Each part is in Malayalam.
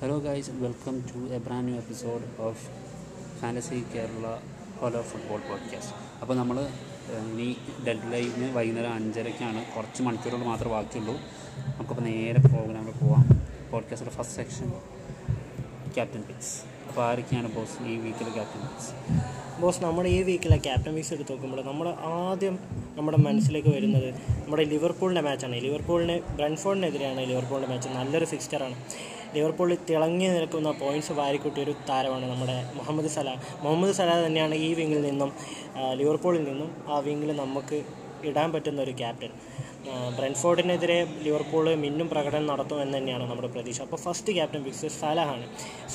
Hello guys, welcome to a brand new episode of fantasy Kerala ഹോലോ football podcast അപ്പോൾ നമ്മൾ ഇനി ഡെഡ് ലൈവിന് വൈകുന്നേരം അഞ്ചരയ്ക്കാണ് കുറച്ച് മണിക്കൂറുകൾ മാത്രമേ ബാക്കിയുള്ളൂ. നമുക്കപ്പോൾ നേരെ പ്രോഗ്രാമിൽ പോവാം. പോഡ്കാസ്റ്റിന്റെ ഫസ്റ്റ് സെക്ഷൻ ക്യാപ്റ്റൻ പിക്സ് അപ്പോൾ ആരൊക്കെയാണ് ബോസ് ഈ വീക്കിലെ ക്യാപ്റ്റൻ പിക്സ് ബോസ് നമ്മുടെ ഈ വീക്കിലെ ക്യാപ്റ്റൻ പിക്സ് എടുത്ത് നോക്കുമ്പോൾ നമ്മൾ ആദ്യം നമ്മുടെ മനസ്സിലേക്ക് വരുന്നത് നമ്മുടെ ലിവർപൂളിന്റെ മാച്ചാണ് ലിവർപൂളിന് ബ്രൺഫോർഡിനെതിരെയാണ് ലിവർപൂളിന്റെ മാച്ച് നല്ലൊരു ഫിക്സ്ചറാണ് ലിവർപൂളിൽ തിളങ്ങി നിൽക്കുന്ന പോയിന്റ്സ് വാരിക്കൂട്ടിയ ഒരു താരമാണ് നമ്മുടെ മുഹമ്മദ് സലാ. മുഹമ്മദ് സലാ തന്നെയാണ് ഈ വിങ്ങിൽ നിന്നും ലിവർപൂളിൽ നിന്നും ആ വിങ്ങിൽ നമുക്ക് ഇടാൻ പറ്റുന്ന ഒരു ക്യാപ്റ്റൻ ബ്രെൻഫോർഡിനെതിരെ ലിവർപൂൾ മിന്നും പ്രകടനം നടത്തുമെന്ന് തന്നെയാണ് നമ്മുടെ പ്രതീക്ഷ. അപ്പോൾ ഫസ്റ്റ് ക്യാപ്റ്റൻ ഫിക്സ് സലാഹാണ്.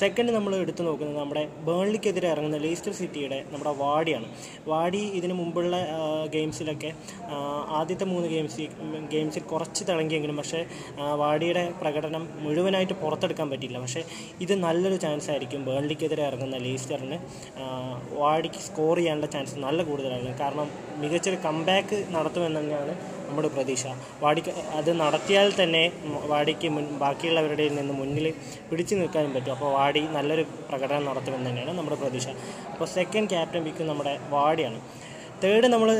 സെക്കൻഡ് നമ്മൾ എടുത്തു നോക്കുന്നത് നമ്മുടെ ബേൺലിക്കെതിരെ ഇറങ്ങുന്ന ലീസ്റ്റർ സിറ്റിയുടെ നമ്മുടെ വാടിയാണ് വാടി ഇതിന് മുമ്പുള്ള ഗെയിംസിലൊക്കെ ആദ്യത്തെ മൂന്ന് ഗെയിംസ് ഗെയിംസിൽ കുറച്ച് തിളങ്ങിയെങ്കിലും പക്ഷേ വാടിയുടെ പ്രകടനം മുഴുവനായിട്ട് പുറത്തെടുക്കാൻ പറ്റിയില്ല. പക്ഷേ ഇത് നല്ലൊരു ചാൻസ് ആയിരിക്കും ബേൺലിക്കെതിരെ ഇറങ്ങുന്ന ലീസ്റ്ററിന് വാടിക്ക് സ്കോർ ചെയ്യാനുള്ള ചാൻസ് നല്ല കൂടുതലാണ് കാരണം മികച്ചൊരു കംബാക്ക് നടത്തുമെന്ന് തന്നെയാണ് നമ്മുടെ പ്രതീക്ഷ. വാടിക്ക് അത് നടത്തിയാൽ തന്നെ വാടിക്ക് മുൻ ബാക്കിയുള്ളവരുടെ നിന്ന് മുന്നിൽ പിടിച്ചു നിൽക്കാനും പറ്റും. അപ്പോൾ വാടി നല്ലൊരു പ്രകടനം നടത്തുമെന്ന് തന്നെയാണ് നമ്മുടെ പ്രതീക്ഷ. അപ്പോൾ സെക്കൻഡ് ക്യാപ്റ്റൻ പിക്ക് നമ്മുടെ വാടിയാണ്. തേർഡ് നമ്മൾ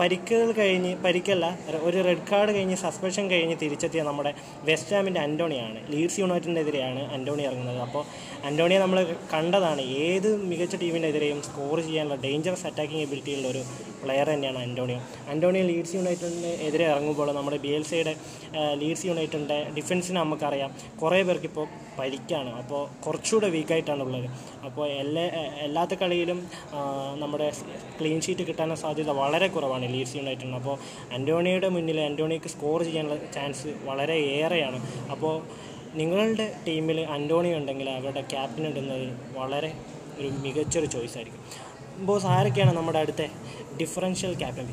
പരിക്കുകൾ കഴിഞ്ഞ് പരിക്കല്ല ഒരു റെഡ് കാർഡ് കഴിഞ്ഞ് സസ്പെൻഷൻ കഴിഞ്ഞ് തിരിച്ചെത്തിയ നമ്മുടെ വെസ്റ്റ് ഹാമിന്റെ അന്റോണിയാണ്. ലീഡ്സ് യുണൈറ്റഡിനെതിരെയാണ് അന്റോണി ഇറങ്ങുന്നത്. അപ്പോൾ അന്റോണിയെ നമ്മൾ കണ്ടതാണ് ഏത് മികച്ച ടീമിന്റെ ടീമിനെതിരെയും സ്കോർ ചെയ്യാനുള്ള ഡേഞ്ചറസ് അറ്റാക്കിംഗ് എബിലിറ്റിയുള്ള ഒരു പ്ലെയർ തന്നെയാണ് അന്റോണിയോ. അന്റോണിയോ ലീഡ്സ് യുണൈറ്റഡിന് എതിരെ ഇറങ്ങുമ്പോൾ നമ്മുടെ ബി എൽ സിയുടെ ലീഡ്സ് യുണൈറ്റഡിന്റെ ഡിഫൻസിന് നമുക്കറിയാം കുറേ പേർക്ക് ഇപ്പോൾ പരിക്കാണ്. അപ്പോൾ കുറച്ചുകൂടെ വീക്കായിട്ടാണ് ഉള്ളത്. അപ്പോൾ എല്ലാ എല്ലാത്ത കളിയിലും നമ്മുടെ ക്ലീൻ ഷീറ്റ് കിട്ടാനുള്ള സാധ്യത വളരെ കുറവാണ് ലീഡ്സ് യുണൈറ്റഡിന്. അപ്പോൾ അന്റോണിയുടെ മുന്നിൽ അന്റോണിക്ക് സ്കോർ ചെയ്യാനുള്ള ചാൻസ് വളരെ ഏറെയാണ്. അപ്പോൾ നിങ്ങളുടെ ടീമിൽ അന്റോണി ഉണ്ടെങ്കിൽ അവരുടെ ക്യാപ്റ്റൻ ഇടുന്നത് വളരെ ഒരു മികച്ചൊരു ചോയ്സ് ആയിരിക്കും. ബോസ് ആരൊക്കെയാണ് നമ്മുടെ അടുത്ത ഡിഫറൻഷ്യൽ ക്യാപ്റ്റൻ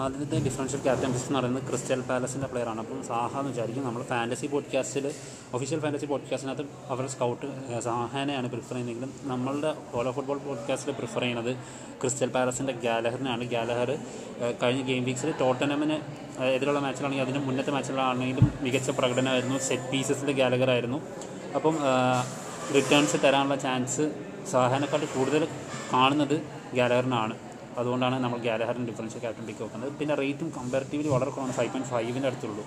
ആദ്യത്തെ ഡിഫറൻഷ്യൽ ക്യാപ്റ്റൻ എന്ന് പറയുന്നത് ക്രിസ്റ്റൽ പാലസിന്റെ പ്ലെയറാണ് അപ്പം സാഹ എന്ന് വിചാരിക്കും നമ്മൾ ഫാന്റസി പോഡ്കാസ്റ്റിൽ ഒഫീഷ്യൽ ഫാന്റസി പോഡ്കാസ്റ്റിനകത്ത് അവരുടെ സ്കൗട്ട് സാഹാനെയാണ് പ്രിഫർ ചെയ്യുന്നതെങ്കിലും നമ്മളുടെ ഓലോ ഫുട്ബോൾ പോഡ്കാസ്റ്റിൽ പ്രിഫർ ചെയ്യുന്നത് ക്രിസ്റ്റൽ പാലസിന്റെ ഗാലഹറിനാണ് ഗാലഹർ കഴിഞ്ഞ ഗെയിം വീക്സിൽ ടോട്ടനമിന് എതിരുള്ള മാച്ചിലാണെങ്കിൽ അതിന് മുന്നത്തെ മാച്ചിലാണെങ്കിലും മികച്ച പ്രകടനമായിരുന്നു. സെറ്റ് പീസസിന്റെ ഗാലഹർ ആയിരുന്നു അപ്പം റിട്ടേൺസ് തരാനുള്ള ചാൻസ് സാഹാനെക്കാട്ട് കൂടുതൽ കാണുന്നത് ഗാലഹറിനാണ് അതുകൊണ്ടാണ് നമ്മൾ ഗ്യാലഹറിന് ഡിഫറൻഷ്യൽ ക്യാപ്റ്റൻ പിക്ക് വെക്കുന്നത്. പിന്നെ റേറ്റും കമ്പാരിറ്റീവ്ലി വളരെ കുറവാണ്. ഫൈവ് പോയിന്റ് ഫൈവിന്റെ അടുത്തുള്ളൂ.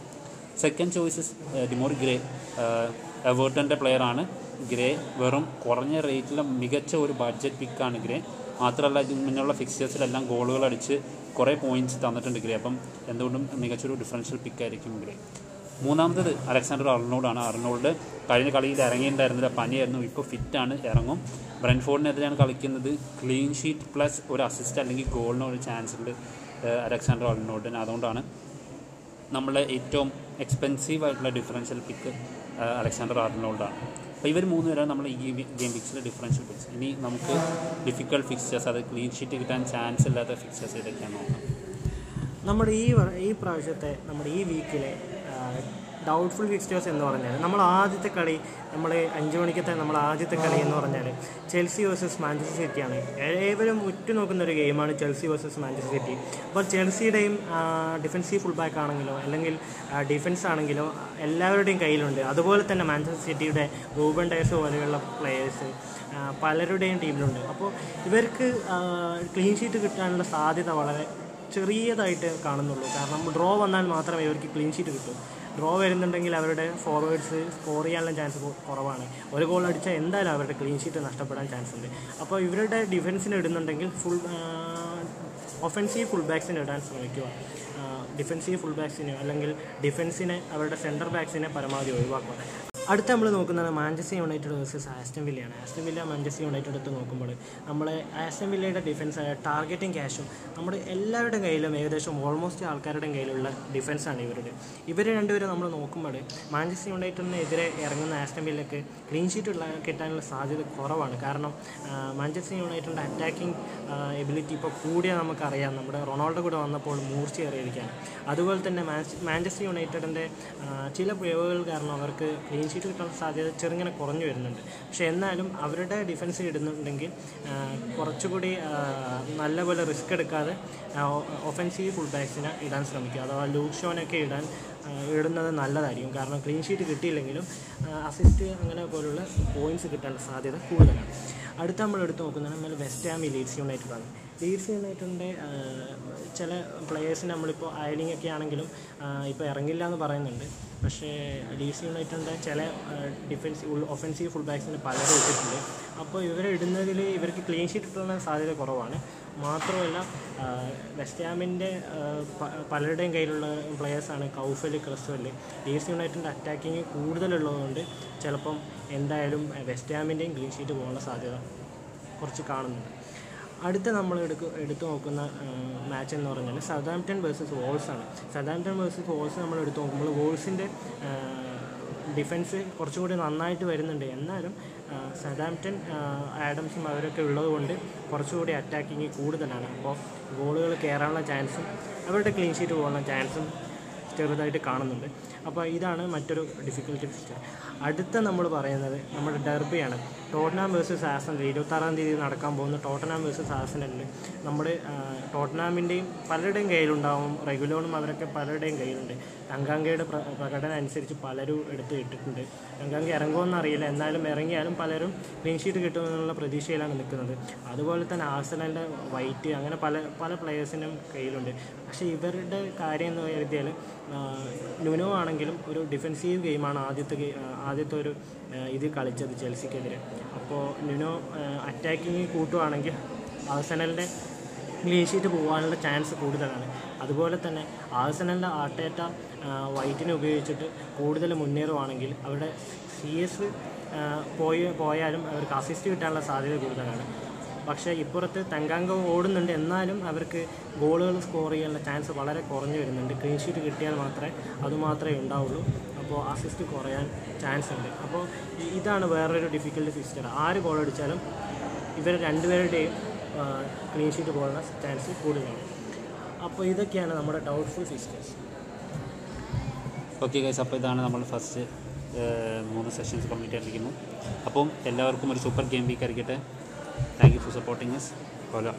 സെക്കൻഡ് ചോയ്സസ് ഡിമോർ ഗ്രേ എവേർട്ടന്റെ പ്ലെയറാണ് ഗ്രേ വെറും കുറഞ്ഞ റേറ്റിലെ മികച്ച ഒരു ബഡ്ജറ്റ് പിക്കാണ് ഗ്രേ മാത്രമല്ല ഇതിന് മുന്നുള്ള ഫിക്സേഴ്സിലെല്ലാം ഗോളുകൾ അടിച്ച് കുറേ പോയിന്റ്സ് തന്നിട്ടുണ്ട് ഗ്രേ അപ്പം എന്തുകൊണ്ടും മികച്ചൊരു ഡിഫറൻഷ്യൽ പിക്കായിരിക്കും ഗ്രേ മൂന്നാമത്തത് അലക്സാണ്ടർ അർണോൾഡാണ്. അർണോൾഡ് കഴിഞ്ഞ കളിയിൽ ഇറങ്ങിയിട്ടുണ്ടായിരുന്നില്ല. പനിയായിരുന്നു. ഇപ്പോൾ ഫിറ്റാണ്. ഇറങ്ങും. ബ്രൻഫോർഡിനെതിരെയാണ് കളിക്കുന്നത്. ക്ലീൻ ഷീറ്റ് പ്ലസ് ഒരു അസിസ്റ്റ് അല്ലെങ്കിൽ ഗോളിന് ഒരു ചാൻസ് ഉണ്ട് അലക്സാണ്ടർ അർണോൾഡിന്. അതുകൊണ്ടാണ് നമ്മളെ ഏറ്റവും എക്സ്പെൻസീവ് ആയിട്ടുള്ള ഡിഫറൻഷ്യൽ പിക്ക് അലക്സാണ്ടർ ആർണോൾഡാണ് അപ്പോൾ ഇവർ മൂന്ന് പേരാണ് നമ്മൾ ഈ ഗെയിം പിക്സിലെ ഡിഫറൻഷ്യൽ പിക്സ് ഇനി നമുക്ക് ഡിഫിക്കൽട്ട് ഫിക്സേഴ്സ് അത് ക്ലീൻ ഷീറ്റ് കിട്ടാൻ ചാൻസ് ഇല്ലാത്ത ഫിക്സേഴ്സ് ഇതൊക്കെയാണ് നോക്കാം. നമ്മുടെ ഈ ഈ പ്രാവശ്യത്തെ നമ്മുടെ ഈ വീക്കിലെ ഡൗട്ട്ഫുൾ ഫിക്സ്റ്റേഴ്സ് എന്ന് പറഞ്ഞാൽ നമ്മൾ ആദ്യത്തെ കളി നമ്മൾ അഞ്ച് മണിക്കത്തെ നമ്മൾ ആദ്യത്തെ കളി എന്ന് പറഞ്ഞാൽ ചെൽസി വേഴ്സസ് മാഞ്ചസ്റ്റർ സിറ്റിയാണ് ഏവരും ഉറ്റുനോക്കുന്ന ഒരു ഗെയിമാണ് ചെൽസി വേഴ്സസ് മാഞ്ചസ്റ്റർ സിറ്റി അപ്പോൾ ചെൽസിയുടെയും ഡിഫൻസീവ് ഫുൾ ബാക്ക് ആണെങ്കിലോ അല്ലെങ്കിൽ ഡിഫൻസ് ആണെങ്കിലോ എല്ലാവരുടെയും കയ്യിലുണ്ട്. അതുപോലെ തന്നെ മാഞ്ചസ്റ്റർ സിറ്റിയുടെ റൂബൻ ഡയസ് പോലെയുള്ള പ്ലെയേഴ്സ് പലരുടെയും ടീമിലുണ്ട്. അപ്പോൾ ഇവർക്ക് ക്ലീൻ ഷീറ്റ് കിട്ടാനുള്ള സാധ്യത വളരെ ചെറിയതായിട്ട് കാണുന്നുള്ളൂ. കാരണം ഡ്രോ വന്നാൽ മാത്രമേ ഇവർക്ക് ക്ലീൻ ഷീറ്റ് കിട്ടൂ. ഡ്രോ വരുന്നുണ്ടെങ്കിൽ അവരുടെ ഫോർവേഡ്സ് സ്കോർ ചെയ്യാനുള്ള ചാൻസ് കുറവാണ്. ഒരു ഗോൾ അടിച്ചാൽ എന്തായാലും അവരുടെ ക്ലീൻ ഷീറ്റ് നഷ്ടപ്പെടാൻ ചാൻസ് ഉണ്ട്. അപ്പോൾ ഇവരുടെ ഡിഫൻസിന് ഇടുന്നുണ്ടെങ്കിൽ ഫുൾ ഒഫൻസീവ് ഫുൾ ബാക്സിന് ഇടാൻ ശ്രമിക്കുക. ഡിഫൻസീവ് ഫുൾ ബാക്സിനെയോ അല്ലെങ്കിൽ ഡിഫൻസിനെ അവരുടെ സെന്റർ ബാക്സിനെ പരമാവധി ഒഴിവാക്കുക. അടുത്ത നമ്മൾ നോക്കുന്നത് മാഞ്ചസ്റ്റർ യുണൈറ്റഡ് വേഴ്സസ് ആസ്റ്റൻ വില്ലയാണ്. ആസ്റ്റൻ വില്ല മാഞ്ചസ്റ്റർ യുണൈറ്റഡ് എടുത്ത് നോക്കുമ്പോൾ നമ്മളെ ആസ്റ്റൻ വില്ലയുടെ ഡിഫൻസായ ടാർഗറ്റിംഗ് ക്യാഷും നമ്മുടെ എല്ലാവരുടെയും കയ്യിലും ഏകദേശം ഓൾമോസ്റ്റ് ആൾക്കാരുടെയും കയ്യിലുള്ള ഡിഫൻസാണ് ഇവരുടെ. ഇവർ രണ്ടുപേരും നമ്മൾ നോക്കുമ്പോൾ മാഞ്ചസ്റ്റർ യുണൈറ്റഡിനെതിരെ ഇറങ്ങുന്ന ആസ്റ്റൻ വില്ലയ്ക്ക് ക്ലീൻ ഷീറ്റ് ഉള്ള കിട്ടാനുള്ള സാധ്യത കുറവാണ്. കാരണം മാഞ്ചസ്റ്റർ യുണൈറ്റഡിന്റെ അറ്റാക്കിംഗ് എബിലിറ്റി ഇപ്പോൾ കൂടിയ നമുക്കറിയാം. നമ്മുടെ റൊണാൾഡോ കൂടെ വന്നപ്പോൾ മൂർച്ചയേറിയിരിക്കുകയാണ് അതുപോലെ തന്നെ മാഞ്ചസ്റ്റർ യുണൈറ്റഡിന്റെ ചില പിഴവുകൾ കാരണം അവർക്ക് ക്ലീൻ ഷീറ്റ് കിട്ടാനുള്ള സാധ്യത ചെറുങ്ങനെ കുറഞ്ഞു വരുന്നുണ്ട്. പക്ഷേ എന്നാലും അവരുടെ ഡിഫൻസ് ഇടുന്നുണ്ടെങ്കിൽ കുറച്ചുകൂടി നല്ലപോലെ റിസ്ക് എടുക്കാതെ ഒഫൻസീവ് ഫുൾ ബാക്സിനെ ഇടാൻ ശ്രമിക്കുക. അഥവാ ലൂക്ക് ഷോനൊക്കെ ഇടാൻ ഇടുന്നത് നല്ലതായിരിക്കും. കാരണം ക്ലീൻ ഷീറ്റ് കിട്ടിയില്ലെങ്കിലും അസിസ്റ്റ് അങ്ങനെ പോലുള്ള പോയിന്റ്സ് കിട്ടാനുള്ള സാധ്യത കൂടുതലാണ്. അടുത്ത നമ്മൾ എടുത്ത് നോക്കുന്നത് നമ്മൾ വെസ്റ്റ് ഹാം ലീഡ്സ് യുണൈറ്റഡ് ആണ്. ലീഡ്സ് യുണൈറ്റഡിന്റെ ചില പ്ലെയേഴ്സിന് നമ്മളിപ്പോൾ അയലിംഗ് ഒക്കെ ആണെങ്കിലും ഇപ്പോൾ ഇറങ്ങില്ല എന്ന് പറയുന്നുണ്ട്. പക്ഷേ ലീഡ്സ് യുണൈറ്റഡിന്റെ ചില ഡിഫൻസ് ഒഫൻസീവ് ഫുൾ ബാക്സിന് പലരും ഇട്ടിട്ടുണ്ട്. അപ്പോൾ ഇവരെ ഇടുന്നതിൽ ഇവർക്ക് ക്ലീൻ ഷീറ്റ് കിട്ടുന്ന സാധ്യത കുറവാണ്. മാത്രമല്ല വെസ്റ്റ് ഹാമിന്റെ പലരുടെയും കയ്യിലുള്ള പ്ലെയേഴ്സാണ് കൗഫൽ ക്രിസ്വൽ ലീഡ്സ് യുണൈറ്റഡിന്റെ അറ്റാക്കിങ് കൂടുതലുള്ളതുകൊണ്ട് ചിലപ്പം എന്തായാലും വെസ്റ്റ് ഹാമിന്റെയും ക്ലീൻ ഷീറ്റ് പോകാനുള്ള സാധ്യത കുറച്ച് കാണുന്നുണ്ട്. അടുത്ത നമ്മൾ എടുക്ക എടുത്തു നോക്കുന്ന മാച്ച് എന്ന് പറഞ്ഞാൽ സദാംപ്റ്റൺ വേഴ്സസ് വോൾസ് ആണ്. സദാംപ്റ്റൺ വേഴ്സസ് വോൾസ് നമ്മൾ എടുത്തു നോക്കുമ്പോൾ വോൾസിന്റെ ഡിഫൻസ് കുറച്ചും കൂടി നന്നായിട്ട് വരുന്നുണ്ട്. എന്നാലും സദാംപ്റ്റൺ ആഡംസും അവരൊക്കെ ഉള്ളതുകൊണ്ട് കുറച്ചുകൂടി അറ്റാക്കിങ് കൂടുതലാണ്. അപ്പോൾ ഗോളുകൾ കയറാനുള്ള ചാൻസും അവരുടെ ക്ലീൻ ഷീറ്റ് പോകാനുള്ള ചാൻസും ചെറുതായിട്ട് കാണുന്നുണ്ട്. അപ്പോൾ ഇതാണ് മറ്റൊരു ഡിഫിക്കൽട്ടി ഫിക്ചർ അടുത്ത നമ്മൾ പറയുന്നത് നമ്മുടെ ഡെർബിയാണ് ടോട്ടനാം വേഴ്സസ് ആസന്റെ ഇരുപത്താറാം തീയതി നടക്കാൻ പോകുന്ന ടോട്ടനാം വേഴ്സസ് ആസനലിൽ നമ്മുടെ ടോട്ടനാമിന്റെയും പലരുടെയും കയ്യിലുണ്ടാവും. റെഗുലറും അവരൊക്കെ പലരുടെയും കയ്യിലുണ്ട്. തങ്കാങ്കയുടെ പ്ര പ്രകടനം അനുസരിച്ച് പലരും എടുത്ത് ഇട്ടിട്ടുണ്ട്. തങ്കാങ്ക ഇറങ്ങുമെന്ന് അറിയില്ല. എന്നാലും ഇറങ്ങിയാലും പലരും ക്ലീൻ ഷീറ്റ് കിട്ടുമെന്നുള്ള പ്രതീക്ഷയിലാണ് നിൽക്കുന്നത്. അതുപോലെ തന്നെ ആസനലിന്റെ വൈറ്റ് അങ്ങനെ പല പല പ്ലെയേഴ്സിനും കയ്യിലുണ്ട്. പക്ഷേ ഇവരുടെ കാര്യം എന്ന് കരുതിയാൽ ന്യൂനോ ആണെങ്കിലും ഒരു ഡിഫെൻസീവ് ഗെയിമാണ് ആദ്യത്തെ ആദ്യത്തെ ഒരു ഇത് കളിച്ചത് ചെൽസിക്കെതിരെ. അപ്പോൾ ന്യൂനോ അറ്റാക്കിങ് കൂട്ടുവാണെങ്കിൽ ആസനലിന്റെ ക്ലീൻ പോകാനുള്ള ചാൻസ് കൂടുതലാണ്. അതുപോലെ തന്നെ ആഴ്സണലിന്റെ ആട്ടേറ്റ വൈറ്റിനെ ഉപയോഗിച്ചിട്ട് കൂടുതൽ മുന്നേറുവാണെങ്കിൽ അവരുടെ സി എസ് പോയി പോയാലും അവർക്ക് അസിസ്റ്റ് കിട്ടാനുള്ള സാധ്യത കൂടുതലാണ്. പക്ഷേ ഇപ്പുറത്ത് തങ്കാങ്ക ഓടുന്നുണ്ട്. എന്നാലും അവർക്ക് ഗോളുകൾ സ്കോർ ചെയ്യാനുള്ള ചാൻസ് വളരെ കുറഞ്ഞു വരുന്നുണ്ട്. ക്ലീൻ ഷീറ്റ് കിട്ടിയാൽ മാത്രമേ അതുമാത്രമേ ഉണ്ടാവുള്ളൂ. അപ്പോൾ അസിസ്റ്റ് കുറയാൻ ചാൻസ് ഉണ്ട്. അപ്പോൾ ഇതാണ് വേറൊരു ഡിഫിക്കൽട്ട് സിസ്റ്റർ. ആര് ഗോൾ അടിച്ചാലും ഇവർ രണ്ടുപേരുടെയും ക്ലീൻ ഷീറ്റ് പോകാനുള്ള ചാൻസ് കൂടുതലാണ്. അപ്പോൾ ഇതൊക്കെയാണ് നമ്മുടെ ഡൗട്ട്ഫുൾ ഫിക്സ്റ്റേഴ്സ് ഓക്കെ ഗൈസ് അപ്പോൾ ഇതാണ് നമ്മൾ ഫസ്റ്റ് മൂന്ന് സെഷൻസ് കംപ്ലീറ്റ് ആയിരിക്കുന്നു അപ്പം എല്ലാവർക്കും ഒരു സൂപ്പർ ഗെയിം വീക്ക് ആയിരിക്കട്ടെ. Thank you for supporting us. Hola.